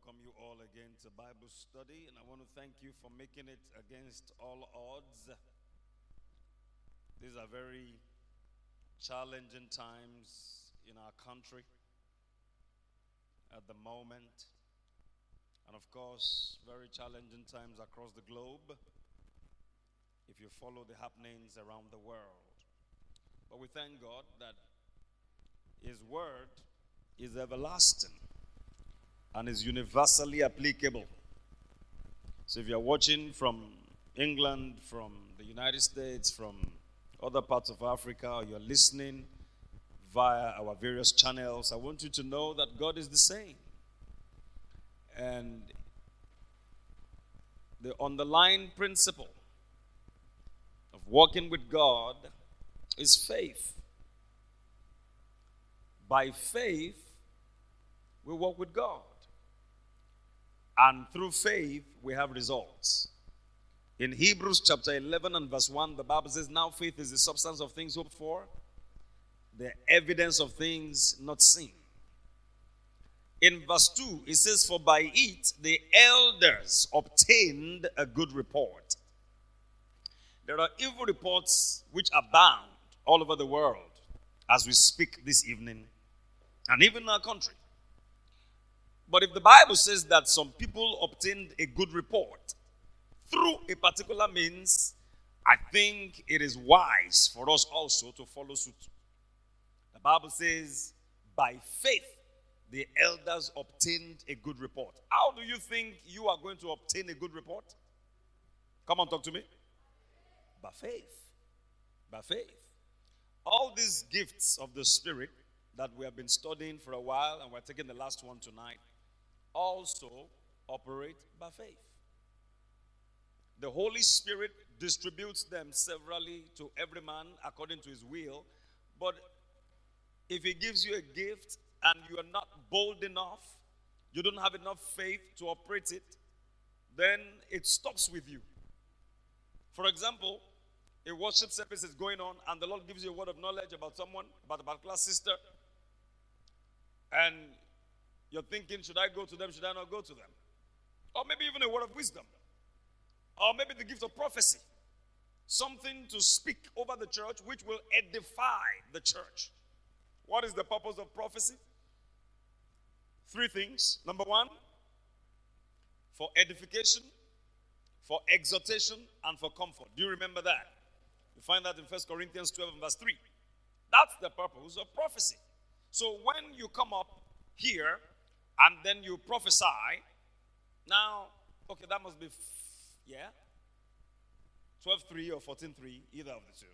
welcome you all again to Bible study, and I want to thank you for making it against all odds. These are very challenging times in our country at the moment, and of course, very challenging times across the globe if you follow the happenings around the world. But we thank God that His Word is everlasting and is universally applicable. So if you're watching from England, from the United States, from other parts of Africa, or you're listening via our various channels, I want you to know that God is the same. And the underlying principle of walking with God is faith. By faith, we walk with God. And through faith, we have results. In Hebrews chapter 11 and verse 1, the Bible says, Now faith is the substance of things hoped for, the evidence of things not seen. In verse 2, it says, For by it the elders obtained a good report. There are evil reports which abound all over the world as we speak this evening, and even in our country. But if the Bible says that some people obtained a good report through a particular means, I think it is wise for us also to follow suit. The Bible says, by faith, the elders obtained a good report. How do you think you are going to obtain a good report? Come on, talk to me. By faith. By faith. All these gifts of the Spirit that we have been studying for a while, and we're taking the last one tonight, also operate by faith. The Holy Spirit distributes them severally to every man according to his will. But if he gives you a gift and you are not bold enough, you don't have enough faith to operate it, then it stops with you. For example, a worship service is going on and the Lord gives you a word of knowledge about someone, about a particular sister, and you're thinking, should I go to them? Should I not go to them? Or maybe even a word of wisdom. Or maybe the gift of prophecy. Something to speak over the church which will edify the church. What is the purpose of prophecy? Three things. Number one, for edification, for exhortation, and for comfort. Do you remember that? You find that in First Corinthians 12 and verse 3. That's the purpose of prophecy. So when you come up here and then you prophesy. Now, okay, that must be, f- yeah? 12.3 or 14.3, either of the two.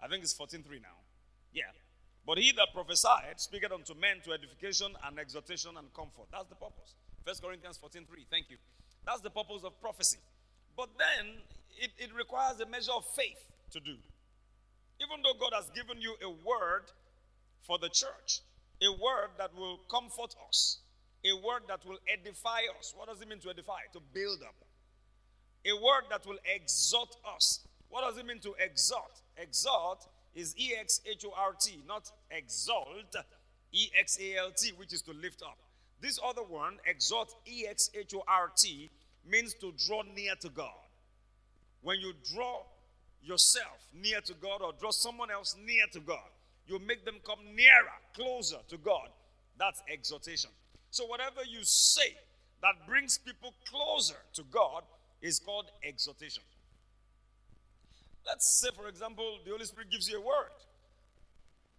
I think it's 14.3 now. Yeah. But he that prophesied speaketh unto men to edification and exhortation and comfort. That's the purpose. First Corinthians 14.3. Thank you. That's the purpose of prophecy. But then it, it requires a measure of faith to do. Even though God has given you a word for the church, a word that will comfort us, a word that will edify us. What does it mean to edify? To build up. A word that will exhort us. What does it mean to exhort? Exhort is E X H O R T, not exalt, E X A L T, which is to lift up. This other one, exhort, E X H O R T, means to draw near to God. When you draw yourself near to God or draw someone else near to God, you make them come nearer, closer to God. That's exhortation. So, whatever you say that brings people closer to God is called exhortation. Let's say, for example, the Holy Spirit gives you a word,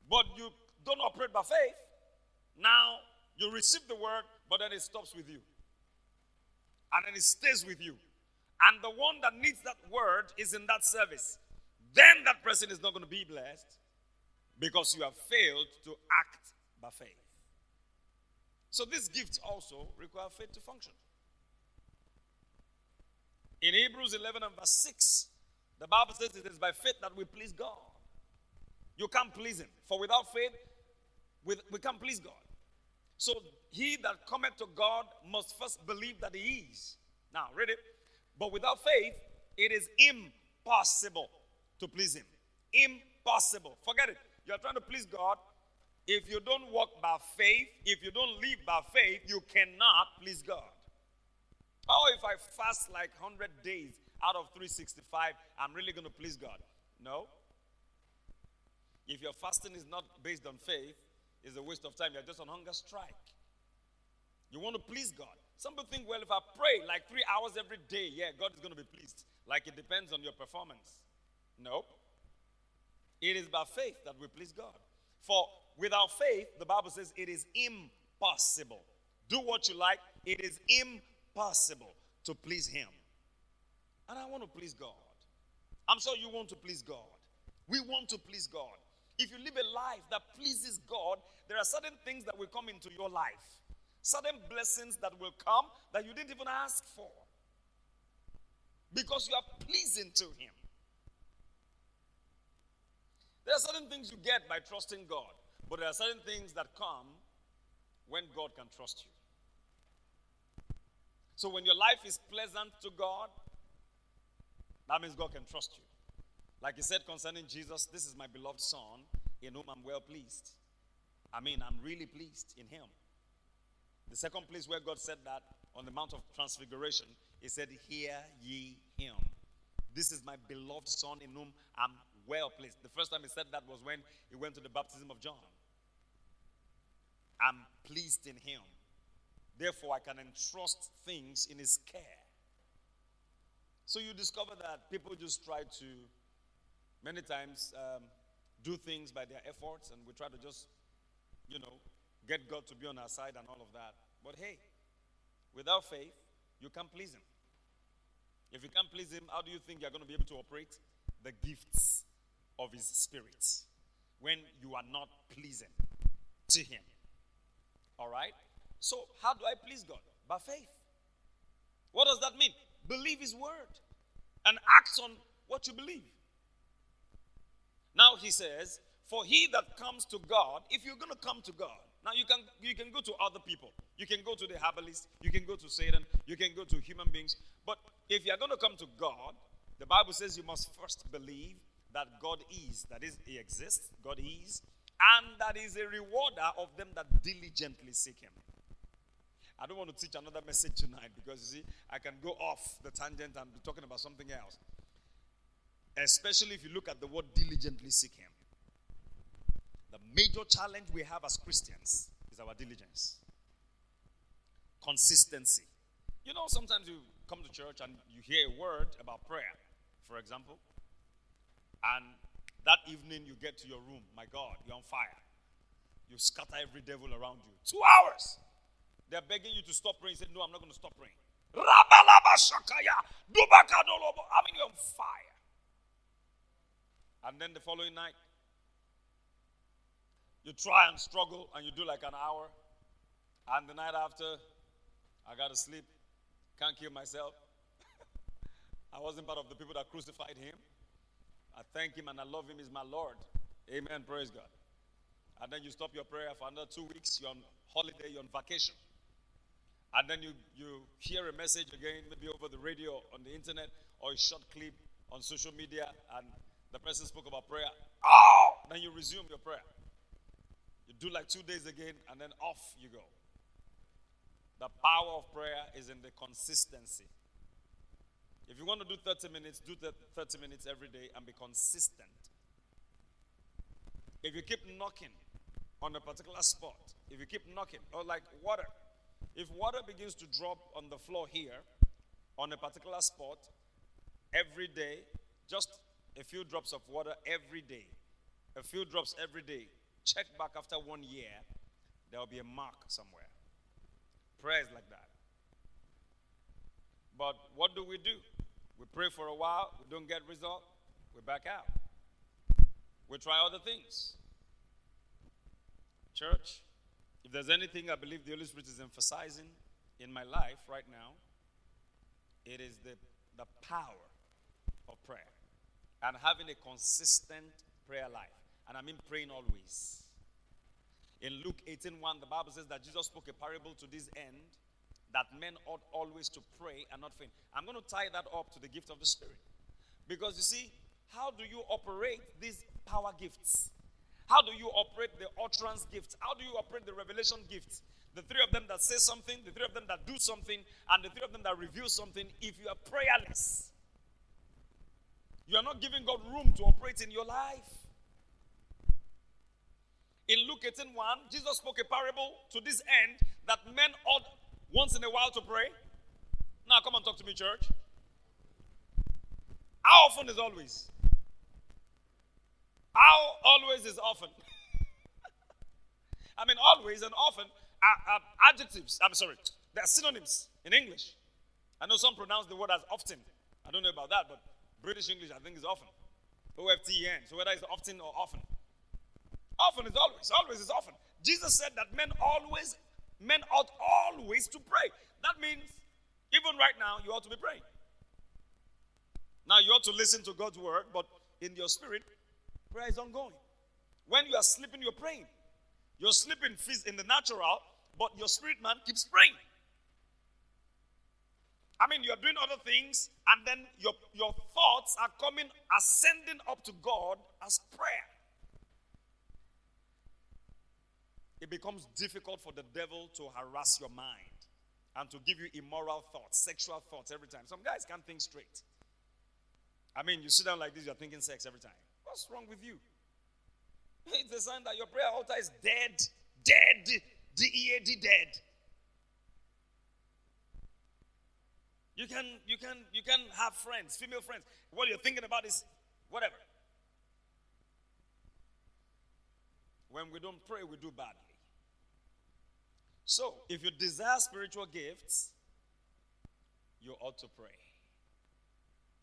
but you don't operate by faith. Now, you receive the word, but then it stops with you. And then it stays with you. And the one that needs that word is in that service. Then that person is not going to be blessed because you have failed to act by faith. So these gifts also require faith to function. In Hebrews 11 and verse 6, the Bible says it is by faith that we please God. You can't please Him. For without faith, we, can't please God. So he that cometh to God must first believe that He is. Now, read it. But without faith, it is impossible to please Him. Impossible. Forget it. You are trying to please God, if you don't walk by faith, if you don't live by faith, you cannot please God. Oh, if I fast like 100 days out of 365, I'm really going to please God. No. If your fasting is not based on faith, it's a waste of time. You're just on hunger strike. You want to please God. Some people think, well, if I pray like three hours every day, yeah, God is going to be pleased. Like it depends on your performance. No. It is by faith that we please God. For without faith, the Bible says it is impossible. Do what you like, it is impossible to please Him. And I want to please God. I'm sure you want to please God. We want to please God. If you live a life that pleases God, there are certain things that will come into your life, certain blessings that will come that you didn't even ask for because you are pleasing to Him. There are certain things you get by trusting God, but there are certain things that come when God can trust you. So when your life is pleasant to God, that means God can trust you. Like he said concerning Jesus, this is my beloved Son in whom I'm well pleased. I mean, I'm really pleased in him. The second place where God said that on the Mount of Transfiguration, he said, Hear ye him. This is my beloved Son in whom I'm well pleased. The first time he said that was when he went to the baptism of John. I'm pleased in him. Therefore, I can entrust things in his care. So you discover that people just try to, many times, um, do things by their efforts, and we try to just, you know, get God to be on our side and all of that. But hey, without faith, you can't please Him. If you can't please Him, how do you think you're going to be able to operate the gifts of His Spirit when you are not pleasing to Him? All right? So, how do I please God? By faith. What does that mean? Believe His word and act on what you believe. Now he says, For he that comes to God, if you're going to come to God, now you can you can go to other people. You can go to the herbalist, you can go to Satan, you can go to human beings. But if you're going to come to God, the Bible says you must first believe that God is, that is, He exists, God is, and that is a rewarder of them that diligently seek Him. I don't want to teach another message tonight because you see, I can go off the tangent and be talking about something else. Especially if you look at the word diligently seek Him. The major challenge we have as Christians is our diligence, consistency. You know, sometimes you come to church and you hear a word about prayer, for example, and that evening you get to your room, my God, you're on fire. You scatter every devil around you. Two hours. They're begging you to stop praying. You say, No, I'm not going to stop praying. I mean, you're on fire. And then the following night, you try and struggle and you do like an hour. And the night after, I got to sleep. Can't kill myself. I wasn't part of the people that crucified him. I thank him and I love him. He's my Lord. Amen. Praise God. And then you stop your prayer for another two weeks. You're on holiday, you're on vacation and then you, you hear a message again, maybe over the radio, on the internet, or a short clip on social media, and the person spoke about prayer. Oh! Then you resume your prayer. You do like two days again, and then off you go. The power of prayer is in the consistency. If you want to do 30 minutes, do 30 minutes every day and be consistent. If you keep knocking on a particular spot, if you keep knocking, or like water, if water begins to drop on the floor here, on a particular spot, every day, just a few drops of water every day, a few drops every day, check back after one year, there will be a mark somewhere. Prayer is like that. But what do we do? We pray for a while, we don't get result, we back out. We try other things. Church, if there's anything I believe the Holy Spirit is emphasizing in my life right now, it is the, the power of prayer and having a consistent prayer life. And I mean praying always. In Luke 18:1, the Bible says that Jesus spoke a parable to this end that men ought always to pray and not faint. I'm going to tie that up to the gift of the Spirit. Because you see, how do you operate these power gifts? How do you operate the utterance gifts? How do you operate the revelation gifts? the three of them that say something, the three of them that do something, and the three of them that reveal something, if you are prayerless, you are not giving God room to operate in your life. In Luke 18 1, Jesus spoke a parable to this end that men ought once in a while to pray. Now, come and talk to me, church. How often is always? How always is often? I mean, always and often are, are adjectives. I'm sorry, they are synonyms in English. I know some pronounce the word as often. I don't know about that, but British English, I think, is often. O F T E N. So whether it's often or often. Often is always. Always is often. Jesus said that men always, men ought always to pray. That means even right now, you ought to be praying. Now you ought to listen to God's word, but in your spirit, prayer is ongoing. When you are sleeping, you're praying. You're sleeping in the natural, but your spirit man keeps praying. I mean, you're doing other things, and then your, your thoughts are coming, ascending up to God as prayer. It becomes difficult for the devil to harass your mind and to give you immoral thoughts, sexual thoughts every time. Some guys can't think straight. I mean, you sit down like this, you're thinking sex every time. What's wrong with you? It's a sign that your prayer altar is dead, dead, D E A D, dead. You can, you can, you can have friends, female friends. What you're thinking about is whatever. When we don't pray, we do badly. So, if you desire spiritual gifts, you ought to pray.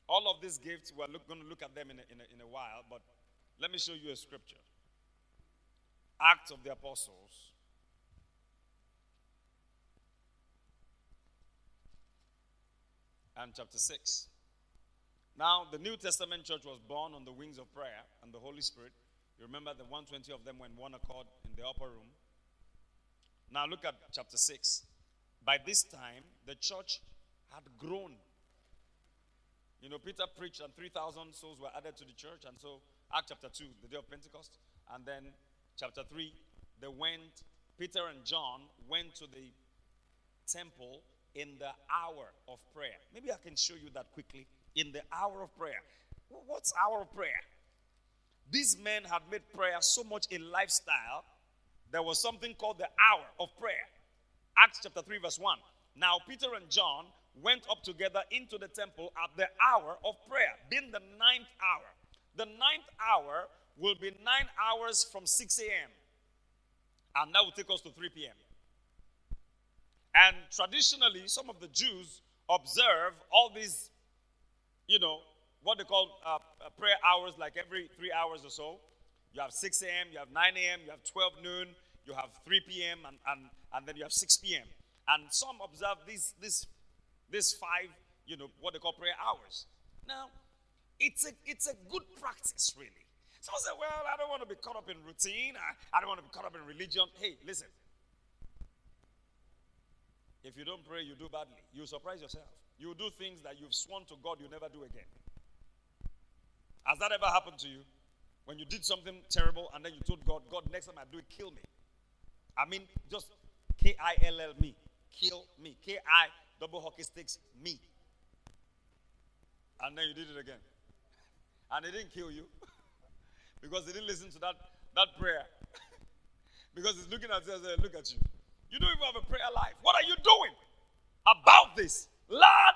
All of these gifts, we're look, going to look at them in a, in, a, in a while, but let me show you a scripture. Acts of the Apostles. And chapter 6. Now, the New Testament church was born on the wings of prayer and the Holy Spirit. You remember the 120 of them in one accord in the upper room. Now, look at chapter 6. By this time, the church had grown. You know, Peter preached, and 3,000 souls were added to the church. And so, Act chapter 2, the day of Pentecost. And then chapter 3, they went, Peter and John went to the temple in the hour of prayer. Maybe I can show you that quickly. In the hour of prayer. What's hour of prayer? These men had made prayer so much a lifestyle, there was something called the hour of prayer. Acts chapter 3, verse 1. Now, Peter and John went up together into the temple at the hour of prayer, being the ninth hour. The ninth hour will be nine hours from 6 a.m. And that will take us to 3 p.m. And traditionally, some of the Jews observe all these, you know, what they call uh, uh prayer hours, like every three hours or so. You have 6 a.m., you have 9 a.m., you have 12 noon, you have 3 p.m., and, and, and then you have 6 p.m. And some observe these, this, this five, you know, what they call prayer hours. Now, it's a, it's a good practice, really. Some say, well, I don't want to be caught up in routine. I, I don't want to be caught up in religion. Hey, listen. If you don't pray, you do badly. You surprise yourself. You do things that you've sworn to God you never do again. Has that ever happened to you? When you did something terrible and then you told God, God, next time I do it, kill me. I mean, just K I L L me. Kill me. K I double hockey sticks me. And then you did it again. And it didn't kill you. because they didn't listen to that, that prayer. because he's looking at you and look at you. You don't even have a prayer life. What are you doing about this? Lord.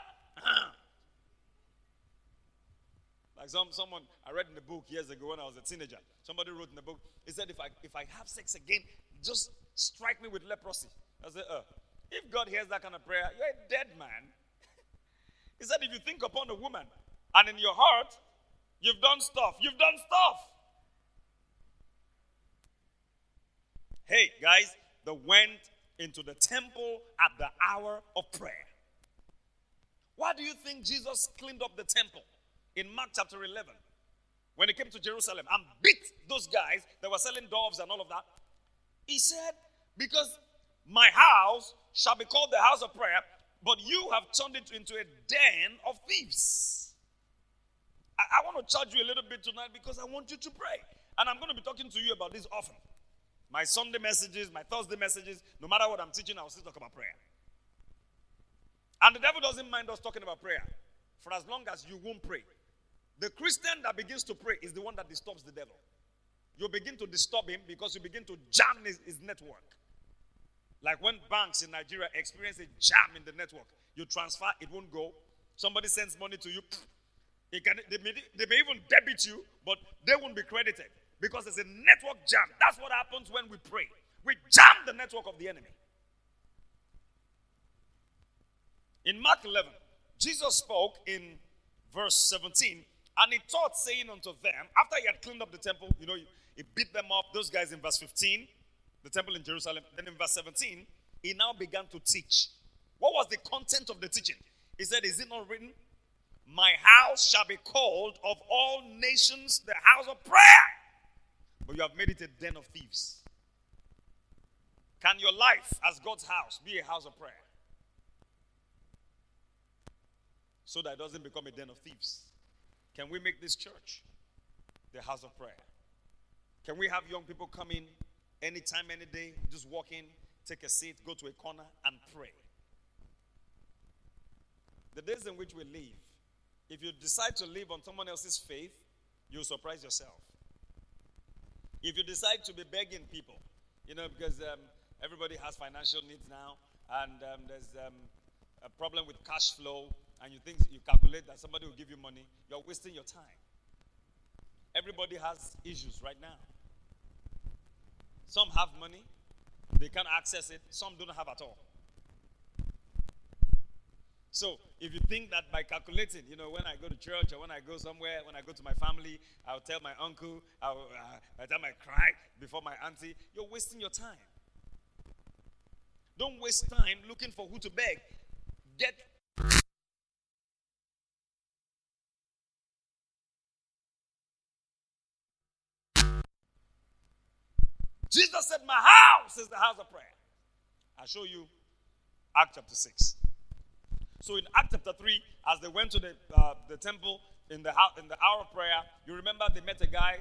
Like some someone I read in the book years ago when I was a teenager. Somebody wrote in the book, he said, if I if I have sex again, just strike me with leprosy. I said, uh, if God hears that kind of prayer, you're a dead man. he said, if you think upon a woman and in your heart, you've done stuff, you've done stuff. Hey, guys, they went into the temple at the hour of prayer. Why do you think Jesus cleaned up the temple in Mark chapter 11? When he came to Jerusalem and beat those guys that were selling doves and all of that. He said, Because my house shall be called the house of prayer, but you have turned it into a den of thieves. I, I want to charge you a little bit tonight because I want you to pray. And I'm going to be talking to you about this often. My Sunday messages, my Thursday messages, no matter what I'm teaching, I'll still talk about prayer. And the devil doesn't mind us talking about prayer for as long as you won't pray. The Christian that begins to pray is the one that disturbs the devil. You begin to disturb him because you begin to jam his, his network. Like when banks in Nigeria experience a jam in the network, you transfer, it won't go. Somebody sends money to you, can, they, may, they may even debit you, but they won't be credited because there's a network jam. That's what happens when we pray. We jam the network of the enemy. In Mark 11, Jesus spoke in verse 17, and he taught, saying unto them, after he had cleaned up the temple, you know, he beat them up, those guys in verse 15, the temple in Jerusalem. Then in verse 17, he now began to teach. What was the content of the teaching? He said, Is it not written? My house shall be called of all nations the house of prayer. But you have made it a den of thieves. Can your life as God's house be a house of prayer? So that it doesn't become a den of thieves. Can we make this church the house of prayer? Can we have young people come in anytime, any day, just walk in, take a seat, go to a corner, and pray? The days in which we live, if you decide to live on someone else's faith, you'll surprise yourself. If you decide to be begging people, you know, because um, everybody has financial needs now, and um, there's um, a problem with cash flow, and you think you calculate that somebody will give you money, you're wasting your time. Everybody has issues right now. Some have money, they can't access it, some don't have at all. So if you think that by calculating, you know, when I go to church or when I go somewhere, when I go to my family, I'll tell my uncle, I'll, uh, by the time cry before my auntie, you're wasting your time. Don't waste time looking for who to beg. Get Jesus said, My house is the house of prayer. I'll show you Act chapter 6. So in Act chapter 3, as they went to the, uh, the temple in the, in the hour of prayer, you remember they met a guy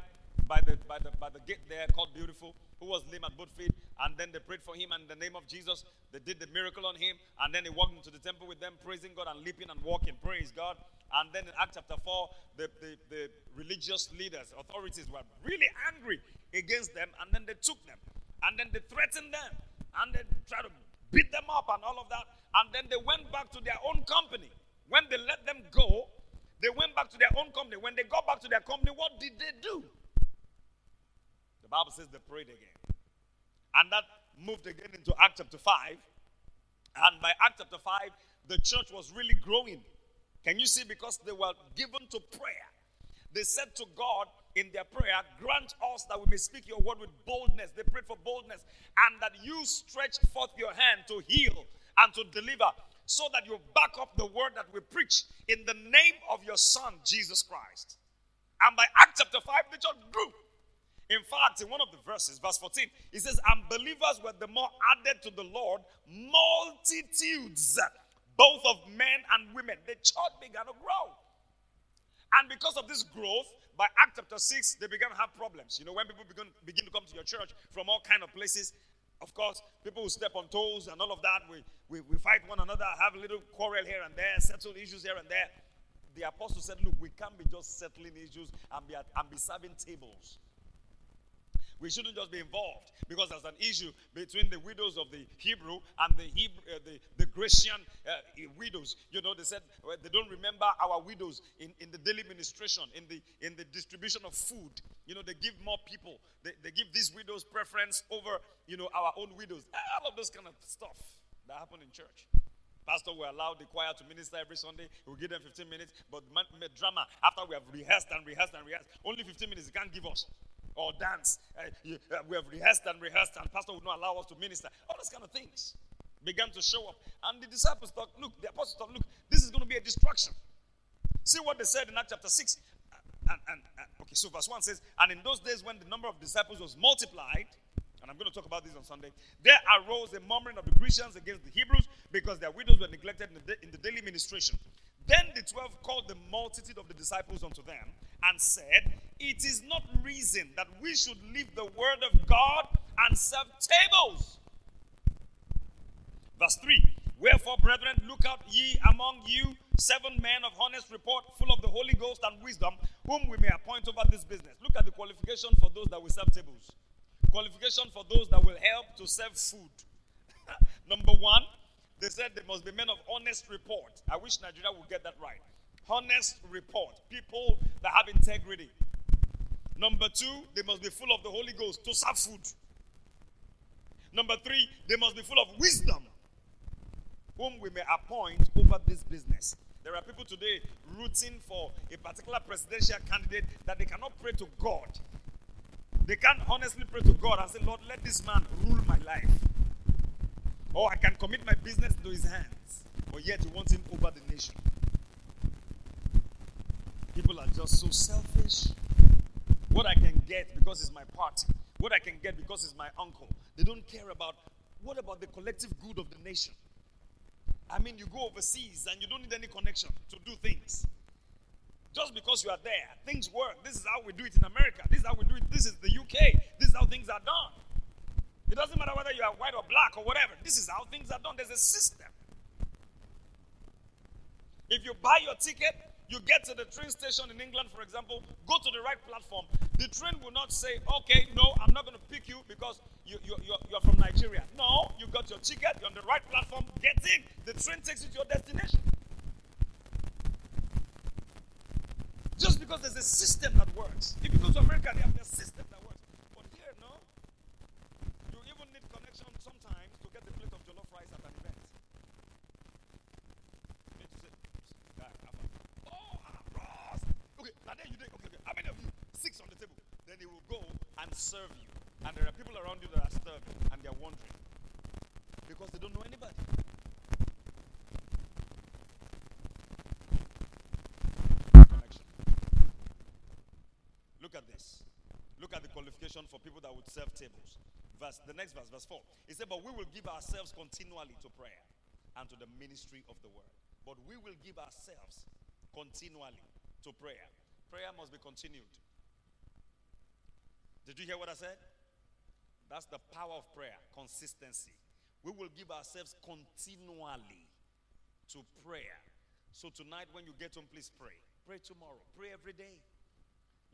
by the, by, the, by the gate there called Beautiful, who was lame at both feet. And then they prayed for him, and in the name of Jesus, they did the miracle on him. And then he walked into the temple with them, praising God and leaping and walking. Praise God. And then in Act chapter 4, the, the, the religious leaders, authorities were really angry against them, and then they took them. And then they threatened them. And they tried to beat them up and all of that. And then they went back to their own company. When they let them go, they went back to their own company. When they got back to their company, what did they do? The Bible says they prayed again. And that moved again into Act chapter 5. And by Act chapter 5, the church was really growing. Can you see? Because they were given to prayer. They said to God, in their prayer, grant us that we may speak your word with boldness. They prayed for boldness and that you stretch forth your hand to heal and to deliver so that you back up the word that we preach in the name of your son, Jesus Christ. And by Act chapter 5, the church grew. In fact, in one of the verses, verse 14, it says, And believers were the more added to the Lord, multitudes, both of men and women. The church began to grow. And because of this growth, by Act chapter 6, they began to have problems. You know, when people begin, begin to come to your church from all kind of places, of course, people will step on toes and all of that. We, we, we fight one another, have a little quarrel here and there, settle issues here and there. The apostle said, Look, we can't be just settling issues and be, at, and be serving tables. We shouldn't just be involved because there's an issue between the widows of the Hebrew and the Hebrew, uh, the, the Grecian uh, widows. You know, they said well, they don't remember our widows in, in the daily ministration, in the in the distribution of food. You know, they give more people. They, they give these widows preference over, you know, our own widows. All of those kind of stuff that happen in church. Pastor will allow the choir to minister every Sunday. We'll give them 15 minutes. But drama, after we have rehearsed and rehearsed and rehearsed, only 15 minutes he can't give us or dance. Uh, uh, we have rehearsed and rehearsed, and pastor would not allow us to minister. All those kind of things began to show up. And the disciples thought, look, the apostles thought, look, this is going to be a distraction. See what they said in Acts chapter 6. And, and, and, okay, so verse 1 says, And in those days when the number of disciples was multiplied, and I'm going to talk about this on Sunday, there arose a murmuring of the Grecians against the Hebrews because their widows were neglected in the, in the daily ministration. Then the twelve called the multitude of the disciples unto them and said, It is not reason that we should leave the word of God and serve tables. Verse 3 Wherefore, brethren, look out ye among you seven men of honest report, full of the Holy Ghost and wisdom, whom we may appoint over this business. Look at the qualification for those that will serve tables. Qualification for those that will help to serve food. Number one, they said they must be men of honest report. I wish Nigeria would get that right. Honest report. People that have integrity. Number two, they must be full of the Holy Ghost to serve food. Number three, they must be full of wisdom, whom we may appoint over this business. There are people today rooting for a particular presidential candidate that they cannot pray to God. They can't honestly pray to God and say, Lord, let this man rule my life. Or I can commit my business to his hands. But yet he wants him over the nation. People are just so selfish. What I can get because it's my party. What I can get because it's my uncle. They don't care about what about the collective good of the nation? I mean, you go overseas and you don't need any connection to do things. Just because you are there, things work. This is how we do it in America. This is how we do it. This is the UK. This is how things are done. It doesn't matter whether you are white or black or whatever. This is how things are done. There's a system. If you buy your ticket, you get to the train station in England, for example, go to the right platform. The train will not say, okay, no, I'm not going to pick you because you, you, you're, you're from Nigeria. No, you got your ticket, you're on the right platform, get in. The train takes you to your destination. Just because there's a system that works. If you go to America, they have their system that works. But here, no. You even need connection sometimes to get the plate of jollof rice at an event. You need to say, "Ah, I'm a- oh, ah, Ross. Okay, now then you do, okay, okay, how many of you? Six on the table. Then he will go and serve you. And there are people around you that are starving and they're wondering. Because they don't know anybody. Look at this. Look at the qualification for people that would serve tables. Verse the next verse, verse 4. He said, But we will give ourselves continually to prayer and to the ministry of the word. But we will give ourselves continually to prayer. Prayer must be continued. Did you hear what I said? That's the power of prayer, consistency. We will give ourselves continually to prayer. So tonight, when you get home, please pray. Pray tomorrow. Pray every day.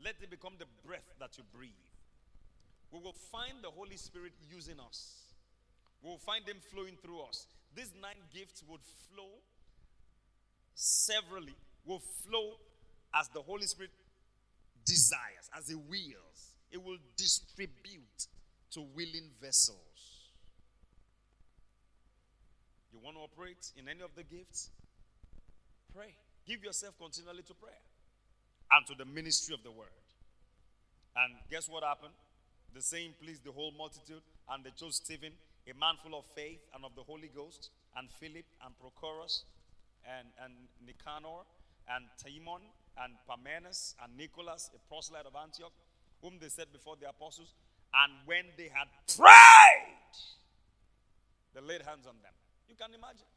Let it become the breath that you breathe. We will find the Holy Spirit using us. We will find Him flowing through us. These nine gifts would flow severally, will flow as the Holy Spirit desires, as He wills. It will distribute to willing vessels. You want to operate in any of the gifts? Pray. Give yourself continually to prayer and to the ministry of the word. And guess what happened? The saying pleased the whole multitude, and they chose Stephen, a man full of faith and of the Holy Ghost, and Philip, and Prochorus, and, and Nicanor, and Timon, and Parmenas, and Nicholas, a proselyte of Antioch, whom they set before the apostles. And when they had prayed, they laid hands on them. You can imagine.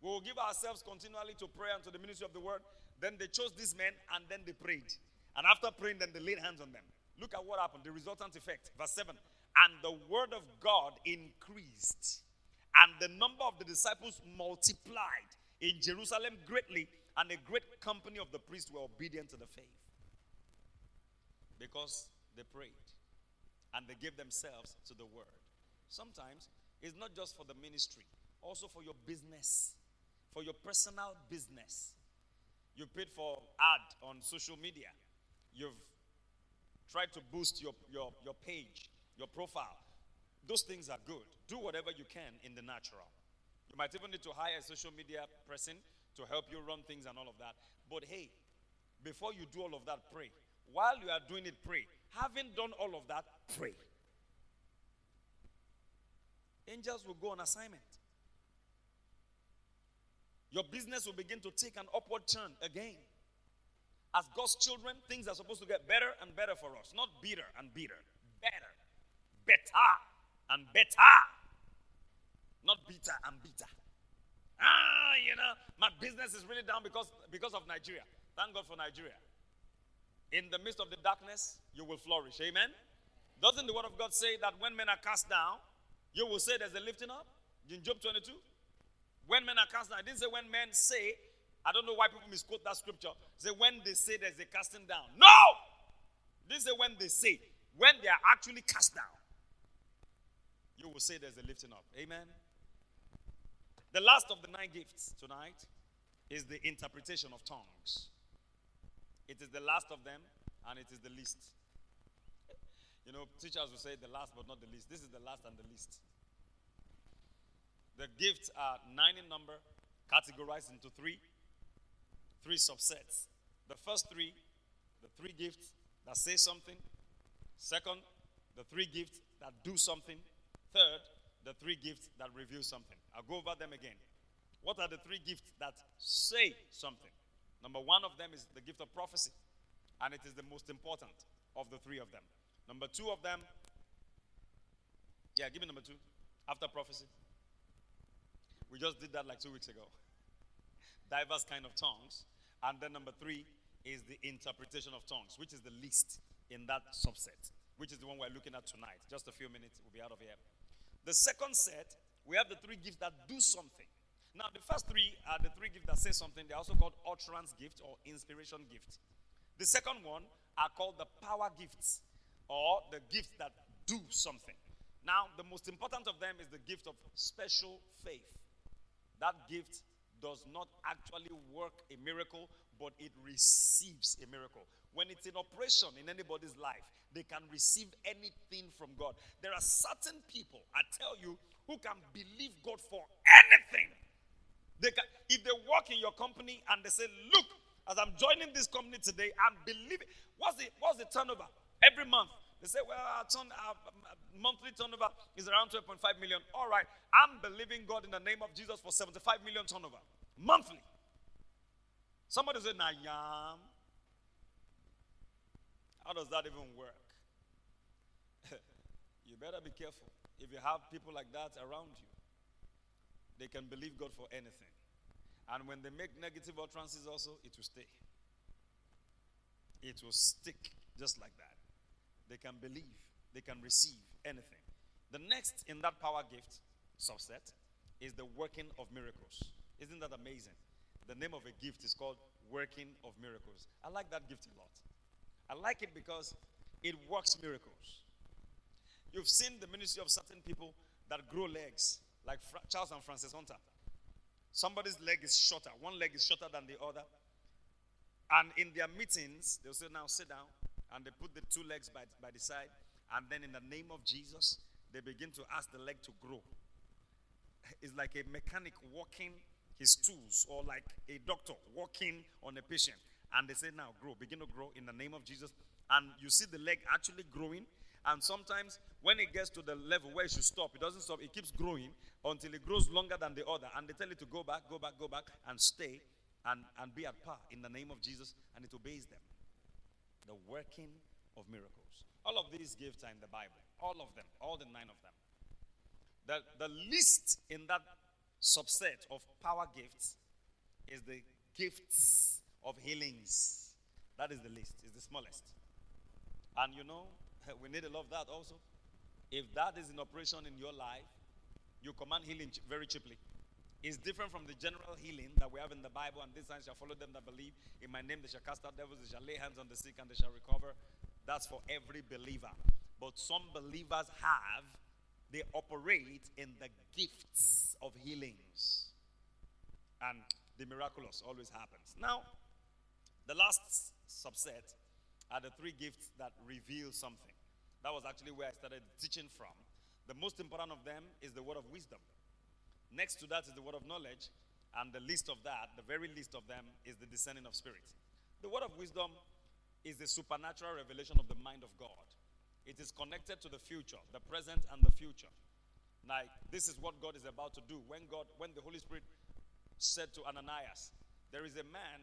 We will give ourselves continually to prayer and to the ministry of the word. Then they chose these men and then they prayed. And after praying, then they laid hands on them. Look at what happened, the resultant effect. Verse 7 And the word of God increased, and the number of the disciples multiplied in Jerusalem greatly, and a great company of the priests were obedient to the faith. Because they prayed and they gave themselves to the word. Sometimes it's not just for the ministry, also for your business, for your personal business. You paid for ad on social media. You've tried to boost your, your, your page, your profile. Those things are good. Do whatever you can in the natural. You might even need to hire a social media person to help you run things and all of that. But hey, before you do all of that, pray. While you are doing it, pray. Having done all of that, pray. Angels will go on assignment. Your business will begin to take an upward turn again. As God's children, things are supposed to get better and better for us, not bitter and bitter. Better, better, and better. Not bitter and bitter. Ah, you know, my business is really down because, because of Nigeria. Thank God for Nigeria. In the midst of the darkness, you will flourish. Amen. Doesn't the word of God say that when men are cast down, you will say there's a lifting up? In Job 22. When men are cast down, I didn't say when men say, I don't know why people misquote that scripture. Say when they say there's a casting down. No! This is when they say, when they are actually cast down, you will say there's a lifting up. Amen. The last of the nine gifts tonight is the interpretation of tongues. It is the last of them and it is the least. You know, teachers will say the last but not the least. This is the last and the least. The gifts are nine in number, categorized into three, three subsets. The first three, the three gifts that say something. Second, the three gifts that do something. Third, the three gifts that reveal something. I'll go over them again. What are the three gifts that say something? Number one of them is the gift of prophecy, and it is the most important of the three of them. Number two of them, yeah, give me number two after prophecy. We just did that like two weeks ago. Diverse kind of tongues. And then number three is the interpretation of tongues, which is the least in that subset, which is the one we're looking at tonight. Just a few minutes, we'll be out of here. The second set, we have the three gifts that do something. Now, the first three are the three gifts that say something. They're also called utterance gift or inspiration gift. The second one are called the power gifts or the gifts that do something. Now, the most important of them is the gift of special faith. That gift does not actually work a miracle, but it receives a miracle. When it's in operation in anybody's life, they can receive anything from God. There are certain people, I tell you, who can believe God for anything. They can, if they work in your company and they say, Look, as I'm joining this company today, I'm believing. What's the, what's the turnover? Every month, they say, well, our, turn, our monthly turnover is around 12.5 million. All right, I'm believing God in the name of Jesus for 75 million turnover monthly. Somebody said, Nayam. How does that even work? you better be careful. If you have people like that around you, they can believe God for anything. And when they make negative utterances, also, it will stay. It will stick just like that. They can believe, they can receive anything. The next in that power gift subset is the working of miracles. Isn't that amazing? The name of a gift is called working of miracles. I like that gift a lot. I like it because it works miracles. You've seen the ministry of certain people that grow legs, like Fra- Charles and Frances Hunter. Somebody's leg is shorter, one leg is shorter than the other. And in their meetings, they'll say, Now sit down and they put the two legs by, by the side, and then in the name of Jesus, they begin to ask the leg to grow. It's like a mechanic walking his tools, or like a doctor walking on a patient, and they say, Now grow, begin to grow in the name of Jesus. And you see the leg actually growing. And sometimes when it gets to the level where it should stop, it doesn't stop, it keeps growing until it grows longer than the other. And they tell it to go back, go back, go back, and stay and, and be at par in the name of Jesus, and it obeys them the working of miracles. All of these give time the Bible. All of them, all the nine of them. The, the least in that subset of power gifts is the gifts of healings. That is the least, is the smallest. And you know, we need a lot of that also. If that is in operation in your life, you command healing very cheaply It's different from the general healing that we have in the Bible, and these signs shall follow them that believe. In my name they shall cast out devils, they shall lay hands on the sick, and they shall recover. That's for every believer. But some believers have, they operate in the gifts of healings. And the miraculous always happens. Now, the last subset are the three gifts that reveal something. That was actually where I started teaching from. The most important of them is the word of wisdom. Next to that is the word of knowledge, and the least of that, the very least of them, is the discerning of spirits. The word of wisdom is the supernatural revelation of the mind of God. It is connected to the future, the present and the future. Like this is what God is about to do. When God, when the Holy Spirit said to Ananias, There is a man,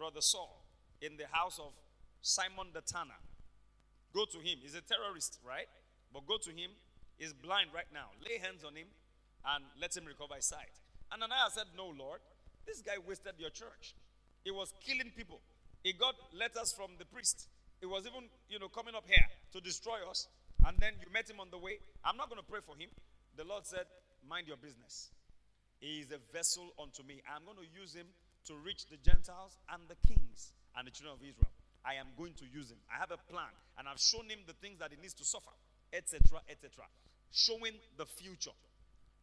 brother Saul, in the house of Simon the Tanner. Go to him. He's a terrorist, right? But go to him. He's blind right now. Lay hands on him and let him recover his sight. And Ananias said, No, Lord, this guy wasted your church. He was killing people. He got letters from the priest. He was even, you know, coming up here to destroy us. and then you met him on the way. I'm not going to pray for him. The Lord said, Mind your business. He is a vessel unto me. I'm going to use him to reach the Gentiles and the kings and the children of Israel. I am going to use him. I have a plan, and I've shown him the things that he needs to suffer, etc., etc. Showing the future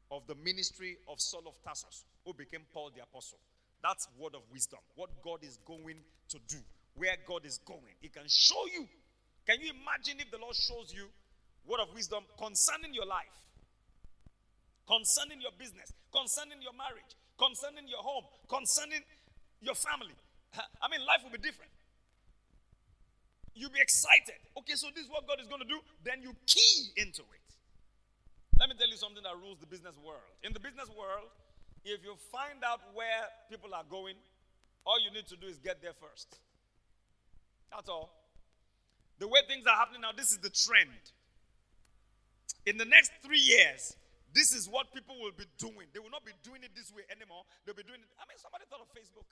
of the ministry of Saul of Tarsus, who became Paul the Apostle. That's word of wisdom. What God is going to do, where God is going. He can show you. Can you imagine if the Lord shows you word of wisdom concerning your life, concerning your business, concerning your marriage, concerning your home, concerning your family? I mean, life will be different. You'll be excited. Okay, so this is what God is going to do. Then you key into it. Let me tell you something that rules the business world. In the business world, if you find out where people are going, all you need to do is get there first. That's all. The way things are happening now, this is the trend. In the next three years, this is what people will be doing. They will not be doing it this way anymore. They'll be doing it. I mean, somebody thought of Facebook.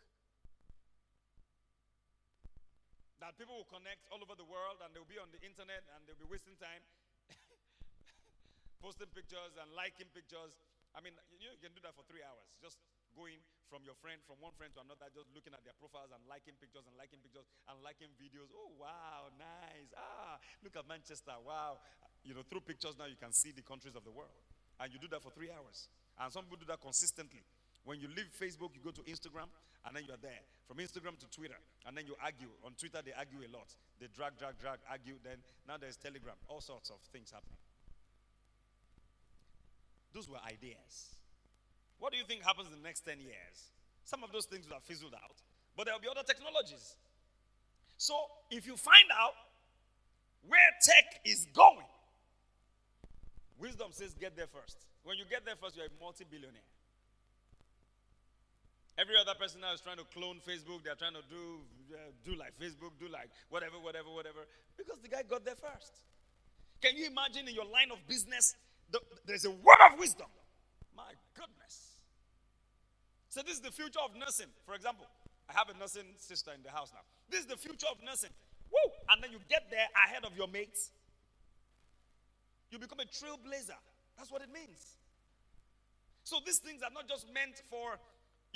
That people will connect all over the world and they'll be on the internet and they'll be wasting time posting pictures and liking pictures. I mean, you, you can do that for three hours. Just going from your friend, from one friend to another, just looking at their profiles and liking pictures and liking pictures and liking videos. Oh, wow, nice. Ah, look at Manchester. Wow. You know, through pictures now you can see the countries of the world. And you do that for three hours. And some people do that consistently. When you leave Facebook, you go to Instagram, and then you're there. From Instagram to Twitter, and then you argue. On Twitter, they argue a lot. They drag, drag, drag, argue. Then now there's Telegram. All sorts of things happening. Those were ideas. What do you think happens in the next 10 years? Some of those things will have fizzled out, but there'll be other technologies. So if you find out where tech is going, wisdom says get there first. When you get there first, you're a multi billionaire. Every other person now is trying to clone Facebook. They're trying to do uh, do like Facebook, do like whatever, whatever, whatever, because the guy got there first. Can you imagine in your line of business, the, there's a word of wisdom? My goodness. So this is the future of nursing. For example, I have a nursing sister in the house now. This is the future of nursing. Woo! And then you get there ahead of your mates. You become a trailblazer. That's what it means. So these things are not just meant for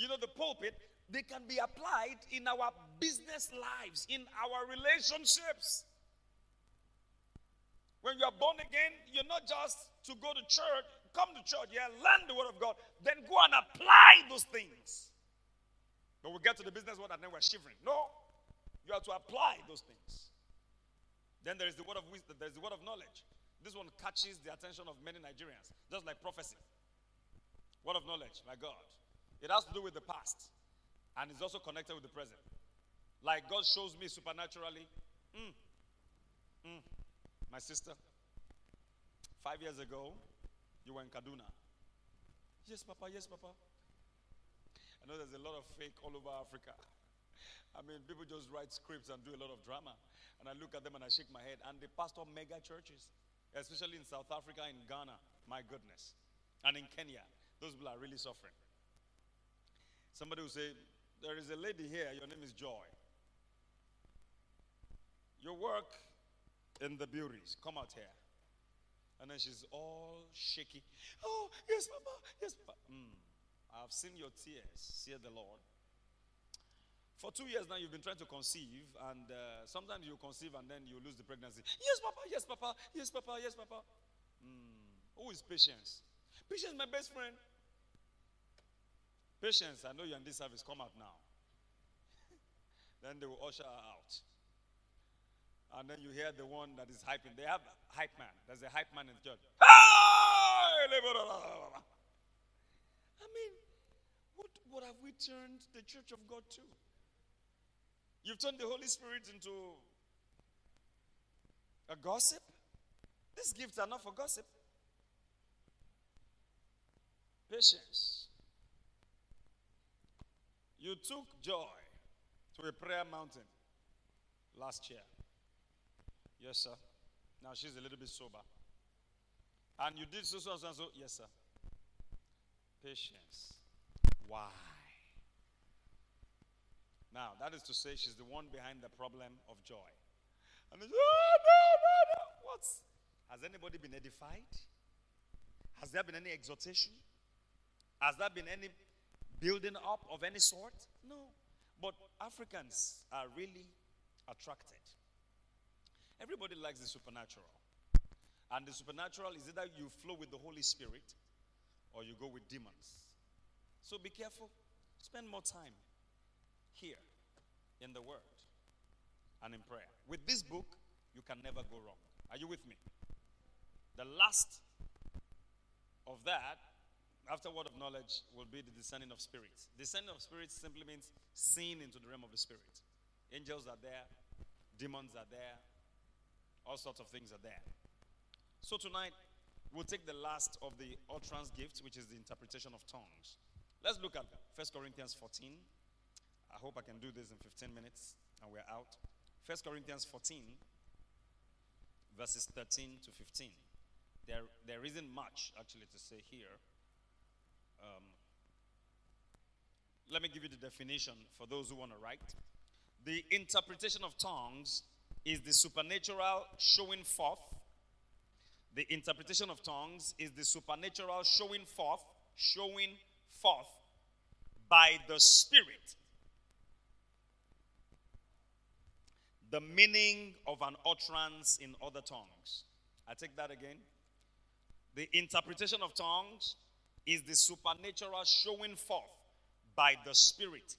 you know, the pulpit, they can be applied in our business lives, in our relationships. When you are born again, you're not just to go to church, come to church, yeah, learn the word of God, then go and apply those things. But we get to the business world and then we're shivering. No, you have to apply those things. Then there is the word of wisdom, there's the word of knowledge. This one catches the attention of many Nigerians, just like prophecy. Word of knowledge, my God. It has to do with the past, and it's also connected with the present. Like God shows me supernaturally. Mm, mm, my sister, five years ago, you were in Kaduna. Yes, Papa, yes, Papa. I know there's a lot of fake all over Africa. I mean, people just write scripts and do a lot of drama. And I look at them and I shake my head. And they pastor mega churches, especially in South Africa, in Ghana. My goodness. And in Kenya. Those people are really suffering. Somebody will say, There is a lady here, your name is Joy. You work in the beauties, come out here. And then she's all shaky. Oh, yes, Papa, yes, Papa. Mm, I've seen your tears, said the Lord. For two years now, you've been trying to conceive, and uh, sometimes you conceive and then you lose the pregnancy. Yes, Papa, yes, Papa, yes, Papa, yes, Papa. Mm, who is patience? Patience, my best friend. Patience, I know you're in this service, come up now. then they will usher her out. And then you hear the one that is hyping. They have hype man. There's a hype man in the church. I mean, what, what have we turned the church of God to? You've turned the Holy Spirit into a gossip? These gifts are not for gossip. Patience. You took joy to a prayer mountain last year. Yes, sir. Now she's a little bit sober. And you did so, so, so, so. Yes, sir. Patience. Why? Now, that is to say, she's the one behind the problem of joy. And say, oh, no, no, no. What's? Has anybody been edified? Has there been any exhortation? Has there been any building up of any sort? No. But Africans are really attracted. Everybody likes the supernatural. And the supernatural is either you flow with the Holy Spirit or you go with demons. So be careful. Spend more time here in the Word and in prayer. With this book, you can never go wrong. Are you with me? The last of that, after word of knowledge, will be the discerning of spirits. Discerning of spirits simply means seeing into the realm of the spirit. Angels are there, demons are there, all sorts of things are there. So tonight, we'll take the last of the utterance gifts, which is the interpretation of tongues. Let's look at 1 Corinthians 14. I hope I can do this in 15 minutes and we're out. 1 Corinthians 14, verses 13 to 15. There, there isn't much actually to say here. Um, let me give you the definition for those who want to write. The interpretation of tongues is the supernatural showing forth. The interpretation of tongues is the supernatural showing forth, showing forth by the Spirit the meaning of an utterance in other tongues. I take that again. The interpretation of tongues is the supernatural showing forth by the Spirit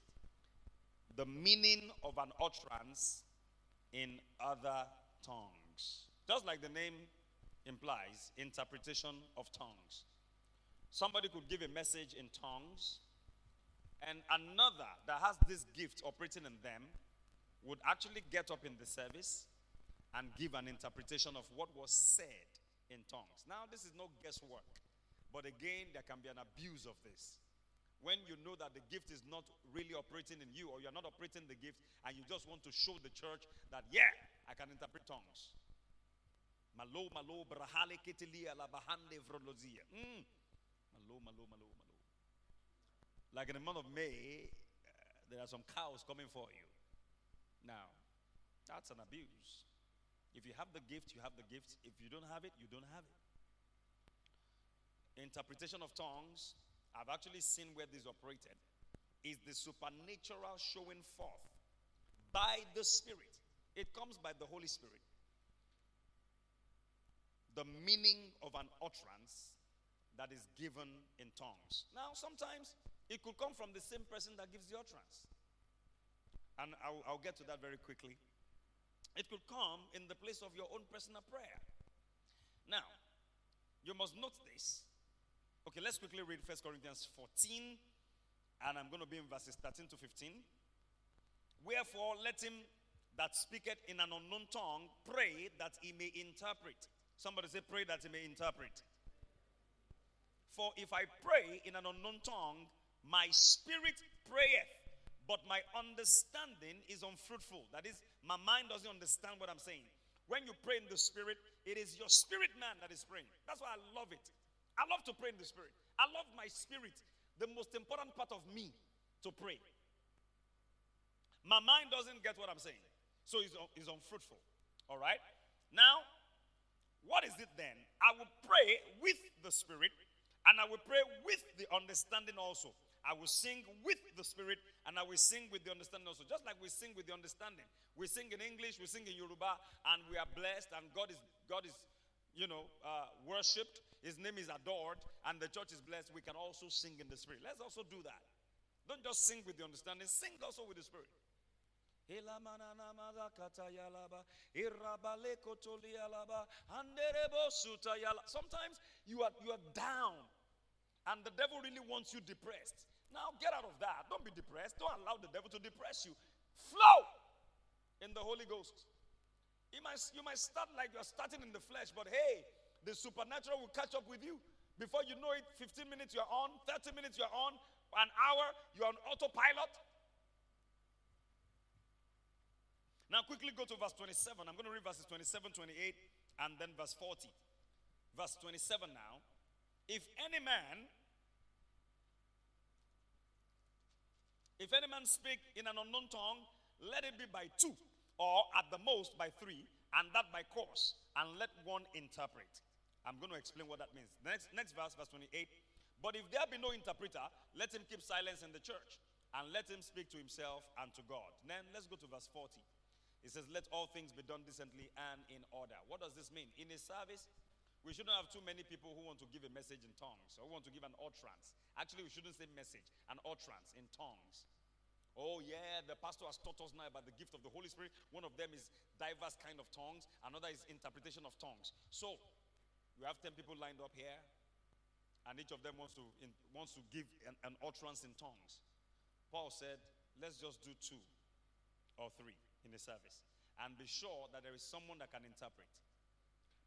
the meaning of an utterance in other tongues. Just like the name implies, interpretation of tongues. Somebody could give a message in tongues, and another that has this gift operating in them would actually get up in the service and give an interpretation of what was said in tongues. Now, this is no guesswork, but again, there can be an abuse of this. When you know that the gift is not really operating in you, or you're not operating the gift, and you just want to show the church that, yeah, I can interpret tongues. Malo, malo, brahale, ketilia, labahande, vrolozia. Mm. Malo, malo, malo, malo. Like in the month of May, uh, there are some cows coming for you. Now, that's an abuse. If you have the gift, you have the gift. If you don't have it, you don't have it. Interpretation of tongues, I've actually seen where this operated, is the supernatural showing forth by the Spirit. It comes by the Holy Spirit. The meaning of an utterance that is given in tongues. Now, sometimes it could come from the same person that gives the utterance. And I'll, I'll get to that very quickly. It could come in the place of your own personal prayer. Now, you must note this. Okay, let's quickly read 1 Corinthians 14, and I'm going to be in verses 13 to 15. Wherefore, let him that speaketh in an unknown tongue pray that he may interpret. Somebody say, Pray that he may interpret. For if I pray in an unknown tongue, my spirit prayeth, but my understanding is unfruitful. That is, my mind doesn't understand what I'm saying. When you pray in the spirit, it is your spirit man that is praying. That's why I love it. I love to pray in the spirit. I love my spirit, the most important part of me, to pray. My mind doesn't get what I'm saying, so it's, it's unfruitful. All right? Now, what is it then? I will pray with the spirit, and I will pray with the understanding also. I will sing with the Spirit and I will sing with the understanding also. Just like we sing with the understanding. We sing in English, we sing in Yoruba, and we are blessed, and God is, God is you know, uh, worshipped. His name is adored, and the church is blessed. We can also sing in the Spirit. Let's also do that. Don't just sing with the understanding, sing also with the Spirit. Sometimes you are you are down and the devil really wants you depressed. Now get out of that. Don't be depressed. Don't allow the devil to depress you. Flow in the Holy Ghost. You might, you might start like you're starting in the flesh, but hey, the supernatural will catch up with you. Before you know it, 15 minutes you're on, 30 minutes you're on, an hour you're on autopilot. Now, quickly go to verse 27. I'm going to read verses 27, 28, and then verse 40. Verse 27 now. If any man If any man speak in an unknown tongue, let it be by two, or at the most by three, and that by course, and let one interpret. I'm going to explain what that means. Next, next verse, verse 28. But if there be no interpreter, let him keep silence in the church, and let him speak to himself and to God. Then let's go to verse 40. It says, Let all things be done decently and in order. What does this mean? In a service, we shouldn't have too many people who want to give a message in tongues or want to give an utterance. Actually, we shouldn't say message, an utterance in tongues. Oh, yeah, the pastor has taught us now about the gift of the Holy Spirit. One of them is diverse kind of tongues, another is interpretation of tongues. So, we have 10 people lined up here, and each of them wants to, in, wants to give an, an utterance in tongues. Paul said, let's just do two or three in the service and be sure that there is someone that can interpret.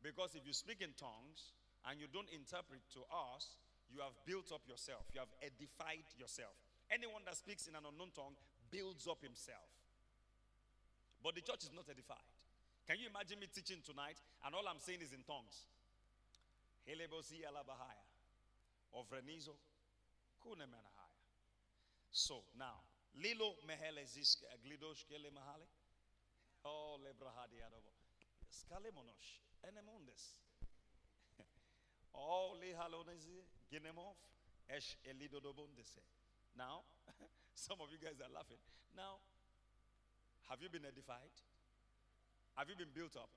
Because if you speak in tongues and you don't interpret to us, you have built up yourself, you have edified yourself. Anyone that speaks in an unknown tongue builds up himself. But the church is not edified. Can you imagine me teaching tonight and all I'm saying is in tongues? So now, Lilo mehele ziske aglidosh kele mahale. Oh lebrahadi adobo. Skale monosh. Enemundes. Oh lihalonezi ginemov. Esh elidodobondese. Now, some of you guys are laughing. Now, have you been edified? Have you been built up?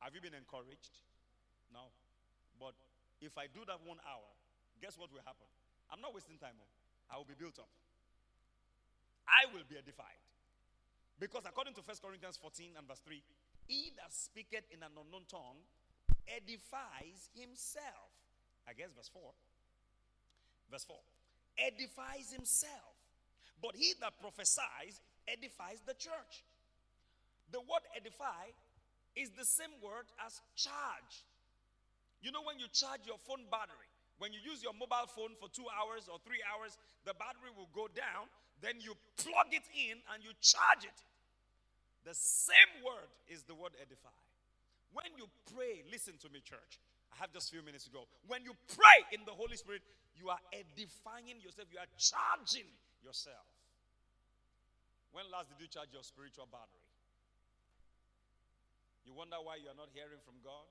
Have you been encouraged? No. But if I do that one hour, guess what will happen? I'm not wasting time. Oh. I will be built up. I will be edified. Because according to 1 Corinthians 14 and verse 3, he that speaketh in an unknown tongue edifies himself. I guess verse 4. Verse 4 edifies himself. But he that prophesies edifies the church. The word edify is the same word as charge. You know, when you charge your phone battery, when you use your mobile phone for two hours or three hours, the battery will go down. Then you plug it in and you charge it. The same word is the word edify. When you pray, listen to me, church. I have just a few minutes to go. When you pray in the Holy Spirit, you are edifying yourself, you are charging yourself. When last did you charge your spiritual battery? You wonder why you are not hearing from God?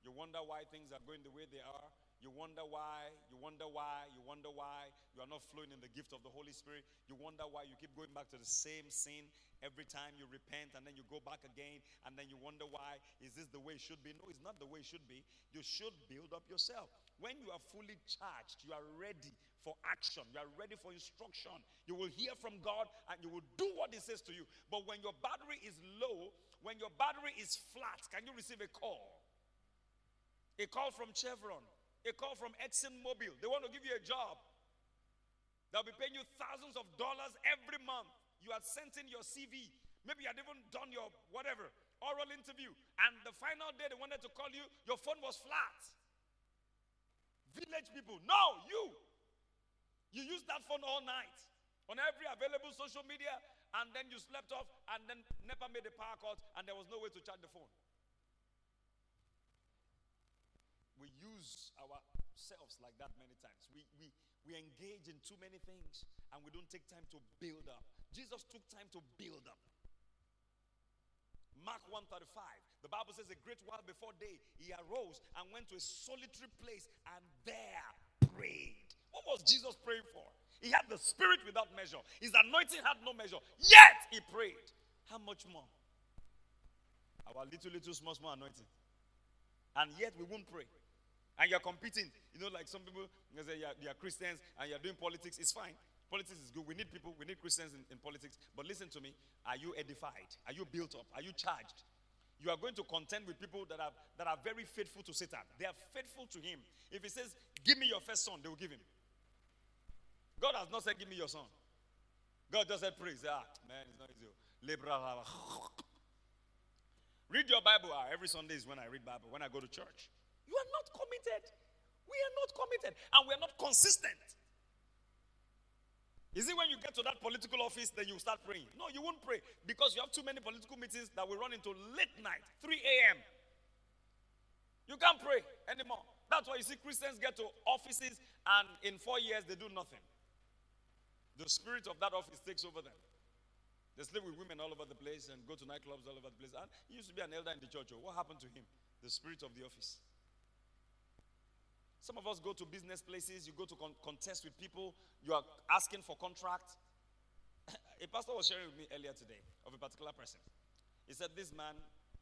You wonder why things are going the way they are? You wonder why, you wonder why, you wonder why you are not flowing in the gift of the Holy Spirit. You wonder why you keep going back to the same sin every time you repent and then you go back again and then you wonder why is this the way it should be? No, it's not the way it should be. You should build up yourself. When you are fully charged, you are ready for action, you are ready for instruction. You will hear from God and you will do what He says to you. But when your battery is low, when your battery is flat, can you receive a call? A call from Chevron a call from Exxon Mobil. They want to give you a job. They'll be paying you thousands of dollars every month. You had sent in your CV. Maybe you had even done your whatever, oral interview. And the final day they wanted to call you, your phone was flat. Village people, no, you. You used that phone all night on every available social media, and then you slept off, and then NEPA made a power cut, and there was no way to charge the phone. We use ourselves like that many times. We, we, we engage in too many things and we don't take time to build up. Jesus took time to build up. Mark 135, the Bible says a great while before day, he arose and went to a solitary place and there prayed. What was Jesus praying for? He had the spirit without measure. His anointing had no measure. Yet he prayed. How much more? Our little, little, small, small anointing. And yet we won't pray and you're competing. You know, like some people you say you're, you're, Christians and you're doing politics. It's fine. Politics is good. We need people, we need Christians in, in politics. But listen to me. Are you edified? Are you built up? Are you charged? You are going to contend with people that are that are very faithful to Satan. They are faithful to him. If he says, Give me your first son, they will give him. God has not said, Give me your son. God just said, Praise. Ah, man, it's not easy. Read your Bible. Ah, every Sunday is when I read Bible, when I go to church. You are not committed. We are not committed. And we are not consistent. Is it when you get to that political office that you start praying? No, you won't pray because you have too many political meetings that will run into late night, 3 a.m. You can't pray anymore. That's why you see Christians get to offices and in four years they do nothing. The spirit of that office takes over them. They sleep with women all over the place and go to nightclubs all over the place. And he used to be an elder in the church. Oh, what happened to him? The spirit of the office. Some of us go to business places, you go to con- contest with people, you are asking for contract. a pastor was sharing with me earlier today of a particular person. He said this man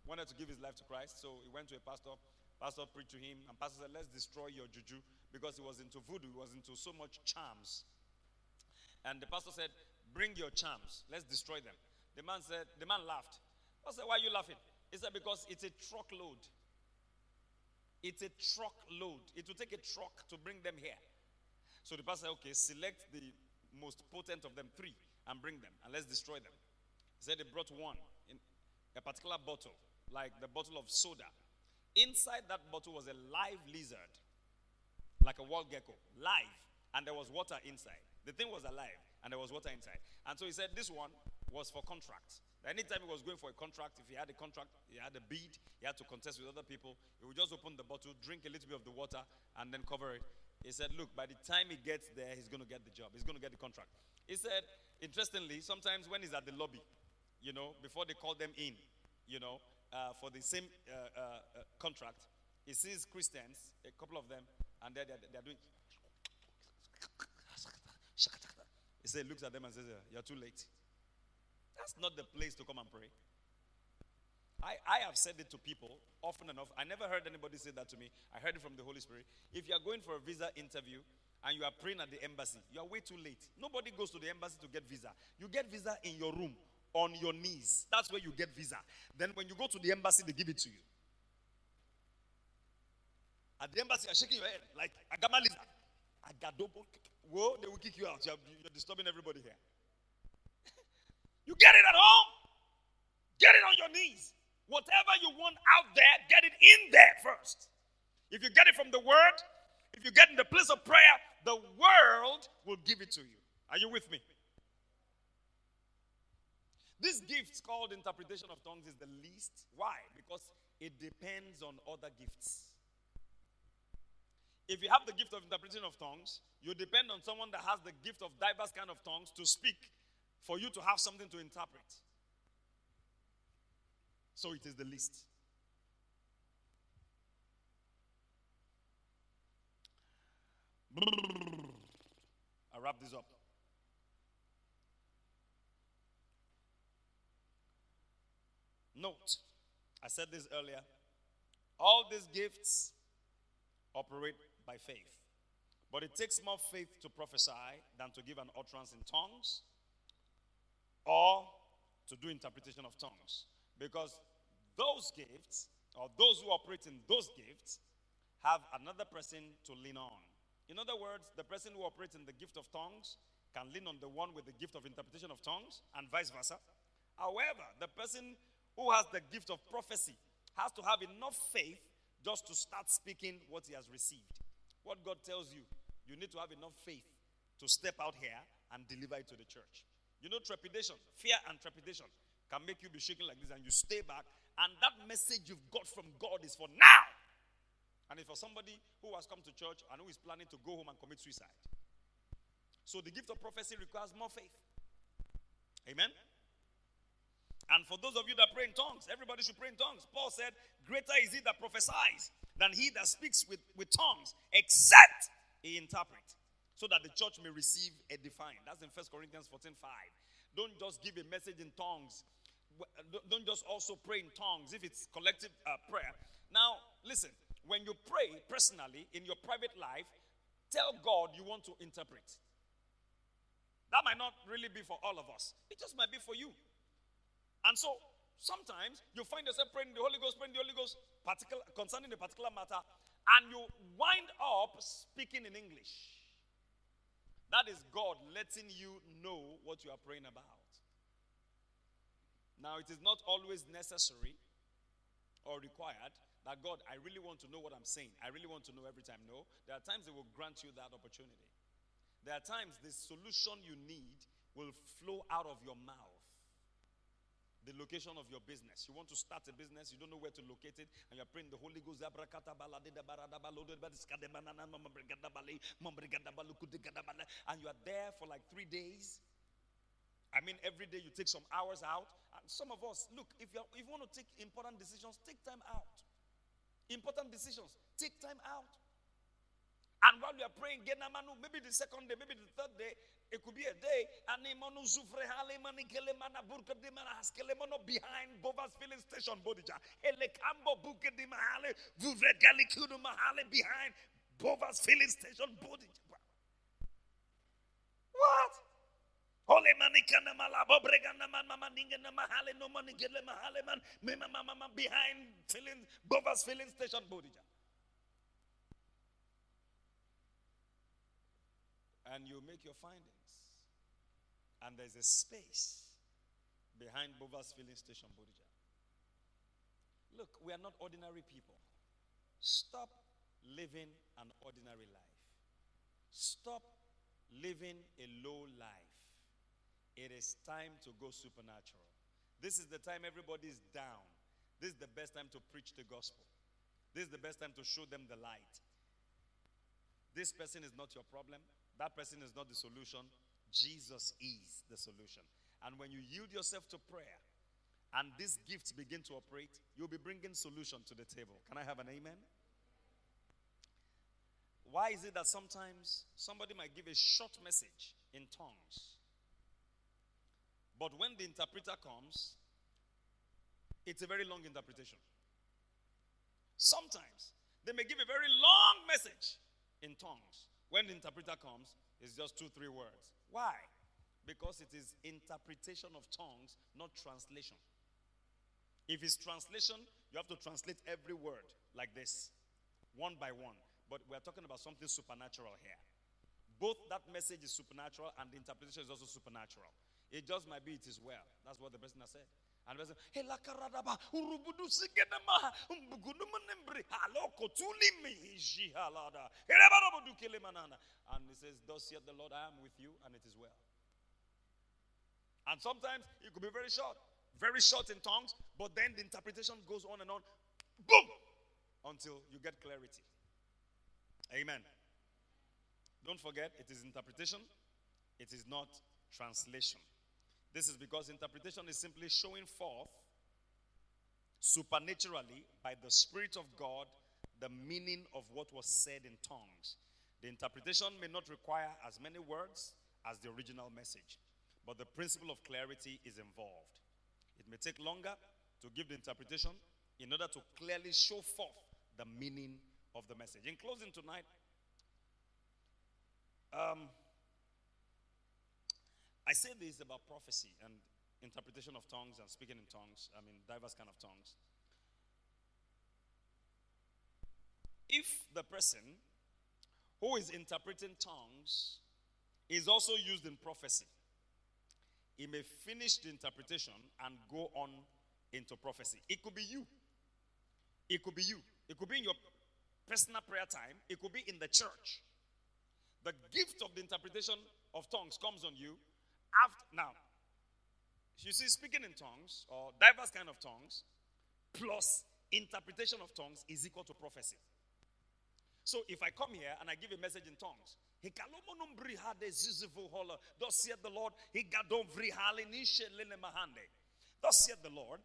wanted to give his life to Christ, so he went to a pastor. Pastor preached to him, and pastor said, "Let's destroy your juju," because he was into voodoo, he was into so much charms. And the pastor said, Bring your charms. Let's destroy them. The man said, the man laughed. I said, Why are you laughing? He said, Because it's a truckload. It's a truckload. It will take a truck to bring them here. So the pastor said, Okay, select the most potent of them, three, and bring them, and let's destroy them. He said they brought one in a particular bottle, like the bottle of soda. Inside that bottle was a live lizard, like a wall gecko, live, and there was water inside. The thing was alive and there was water inside. And so he said this one was for contract. Anytime he was going for a contract, if he had a contract, he had a bid, he had to contest with other people, he would just open the bottle, drink a little bit of the water, and then cover it. He said, Look, by the time he gets there, he's going to get the job, he's going to get the contract. He said, interestingly, sometimes when he's at the lobby, you know, before they call them in, you know, uh, for the same uh, uh, uh contract, he sees Christians, a couple of them, and they're, they're, they're doing. He said, looks at them and says, You're too late. That's not the place to come and pray. I, I have said it to people often enough. I never heard anybody say that to me. I heard it from the Holy Spirit. If you are going for a visa interview and you are praying at the embassy, you are way too late. Nobody goes to the embassy to get visa. You get visa in your room on your knees. That's where you get visa. Then when you go to the embassy, they give it to you. At the embassy, you're shaking your head like Agama lizard. Agadobo. Whoa, they will kick you out. You're, you're disturbing everybody here. You get it at home. Get it on your knees. Whatever you want out there, get it in there first. If you get it from the word, if you get in the place of prayer, the world will give it to you. Are you with me? This gift called interpretation of tongues is the least. Why? Because it depends on other gifts. If you have the gift of interpretation of tongues, you depend on someone that has the gift of diverse kind of tongues to speak for you to have something to interpret. So it is the least. I wrap this up. Note, I said this earlier. All these gifts operate by faith. But it takes more faith to prophesy than to give an utterance in tongues or to do interpretation of tongues. Because those gifts, or those who operate in those gifts, have another person to lean on. In other words, the person who operates in the gift of tongues can lean on the one with the gift of interpretation of tongues, and vice versa. However, the person who has the gift of prophecy has to have enough faith just to start speaking what he has received. What God tells you, you need to have enough faith to step out here and deliver it to the church. You know, trepidation, fear and trepidation can make you be shaking like this and you stay back. And that message you've got from God is for now. And it's for somebody who has come to church and who is planning to go home and commit suicide. So the gift of prophecy requires more faith. Amen. And for those of you that pray in tongues, everybody should pray in tongues. Paul said, Greater is he that prophesies than he that speaks with, with tongues, except he interpret, so that the church may receive a define. That's in First Corinthians 14 5. Don't just give a message in tongues. Don't just also pray in tongues if it's collective uh, prayer. Now, listen, when you pray personally in your private life, tell God you want to interpret. That might not really be for all of us, it just might be for you. And so Sometimes you find yourself praying the Holy Ghost, praying the Holy Ghost particular, concerning a particular matter, and you wind up speaking in English. That is God letting you know what you are praying about. Now, it is not always necessary or required that God, I really want to know what I'm saying. I really want to know every time. No. There are times He will grant you that opportunity. There are times the solution you need will flow out of your mouth the location of your business. You want to start a business, you don't know where to locate it, and you're praying the Holy Ghost. And you are there for like three days, I mean, every day you take some hours out. And some of us, look, if you, if you want to take important decisions, take time out. Important decisions, take time out. And while you are praying, maybe the second day, maybe the third day, it could be a day. And Nemanu Zufre Halemanikelemana Burka de Malaskelemano behind Bovas filling station, Bodija. Elekambo bukedi mahale vuvregali kudu mahale behind Bovas filling station, Bodija. What? Holy manikana malabo bregana man mama ningana mahale no money gele mahale man me mama mama behind filling Bovas filling station Bodija. And you make your findings. And there's a space behind Bovas filling station Bodija. Look, we are not ordinary people. Stop living an ordinary life. Stop living a low life. It is time to go supernatural. This is the time everybody is down. This is the best time to preach the gospel. This is the best time to show them the light. This person is not your problem. That person is not the solution. Jesus is the solution. And when you yield yourself to prayer and these gifts begin to operate, you'll be bringing solution to the table. Can I have an amen? Why is it that sometimes somebody might give a short message in tongues, but when the interpreter comes, it's a very long interpretation? Sometimes they may give a very long message in tongues. When the interpreter comes, it's just two, three words. Why? Because it is interpretation of tongues, not translation. If it's translation, you have to translate every word like this, one by one. But we're talking about something supernatural here. Both that message is supernatural and the interpretation is also supernatural. It just might be it is well. That's what the person has said. And the person, hey, la karadaba, urubudu. And he says, Thus saith the Lord, I am with you, and it is well. And sometimes it could be very short, very short in tongues, but then the interpretation goes on and on, boom, until you get clarity. Amen. Don't forget, it is interpretation, it is not translation. This is because interpretation is simply showing forth supernaturally by the Spirit of God the meaning of what was said in tongues. The interpretation may not require as many words as the original message, but the principle of clarity is involved. It may take longer to give the interpretation in order to clearly show forth the meaning of the message. In closing tonight, um, I say this about prophecy and interpretation of tongues and speaking in tongues. I mean, diverse kind of tongues. If the person who is interpreting tongues is also used in prophecy, he may finish the interpretation and go on into prophecy. It could be you. It could be you. It could be in your personal prayer time. It could be in the church. The gift of the interpretation of tongues comes on you after now. You see, speaking in tongues or diverse kind of tongues plus interpretation of tongues is equal to prophecy. So if I come here and I give a message in tongues, Thus saith the Lord, Thus saith the Lord,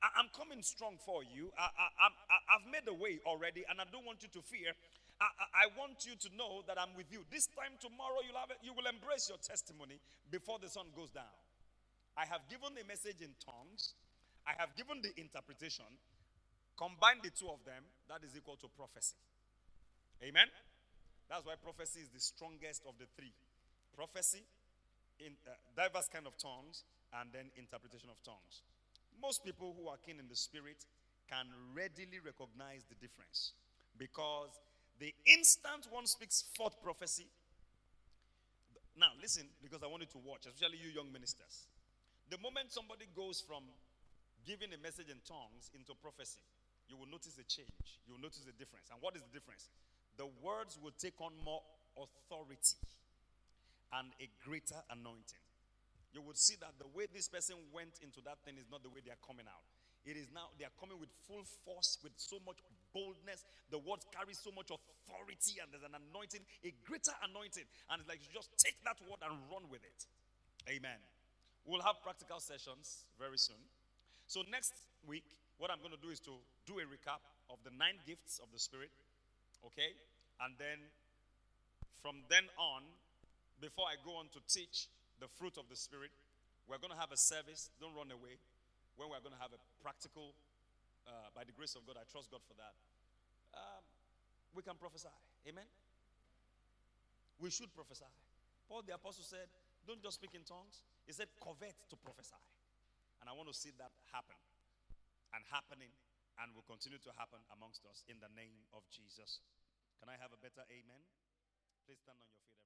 I, am coming strong for you. I, I've made a way already, and I don't want you to fear. I, I, want you to know that I'm with you. This time tomorrow, you'll have you will embrace your testimony before the sun goes down. I have given a message in tongues. I have given the interpretation. Combine the two of them, that is equal to prophecy. Amen? That's why prophecy is the strongest of the three. Prophecy, in uh, diverse kind of tongues, and then interpretation of tongues. Most people who are keen in the spirit can readily recognize the difference because the instant one speaks forth prophecy, now listen, because I want you to watch, especially you young ministers. The moment somebody goes from giving a message in tongues into prophecy, you will notice a change. You will notice a difference. And what is the difference? The words will take on more authority and a greater anointing. You will see that the way this person went into that thing is not the way they are coming out. It is now, they are coming with full force, with so much boldness. The words carry so much authority, and there's an anointing, a greater anointing. And it's like you just take that word and run with it. Amen. we'll have practical sessions very soon. So next week, what I'm going to do is to do a recap of the nine gifts of the Spirit, okay? And then from then on, before I go on to teach the fruit of the Spirit, we're going to have a service. Don't run away. When we're going to have a practical, uh, by the grace of God, I trust God for that. Um, we can prophesy. Amen. We should prophesy. Paul the apostle said, "Don't just speak in tongues." He said, "Covet to prophesy," and I want to see that happen, and happening, and will continue to happen amongst us in the name of Jesus. Can I have a better amen? Please stand on your feet.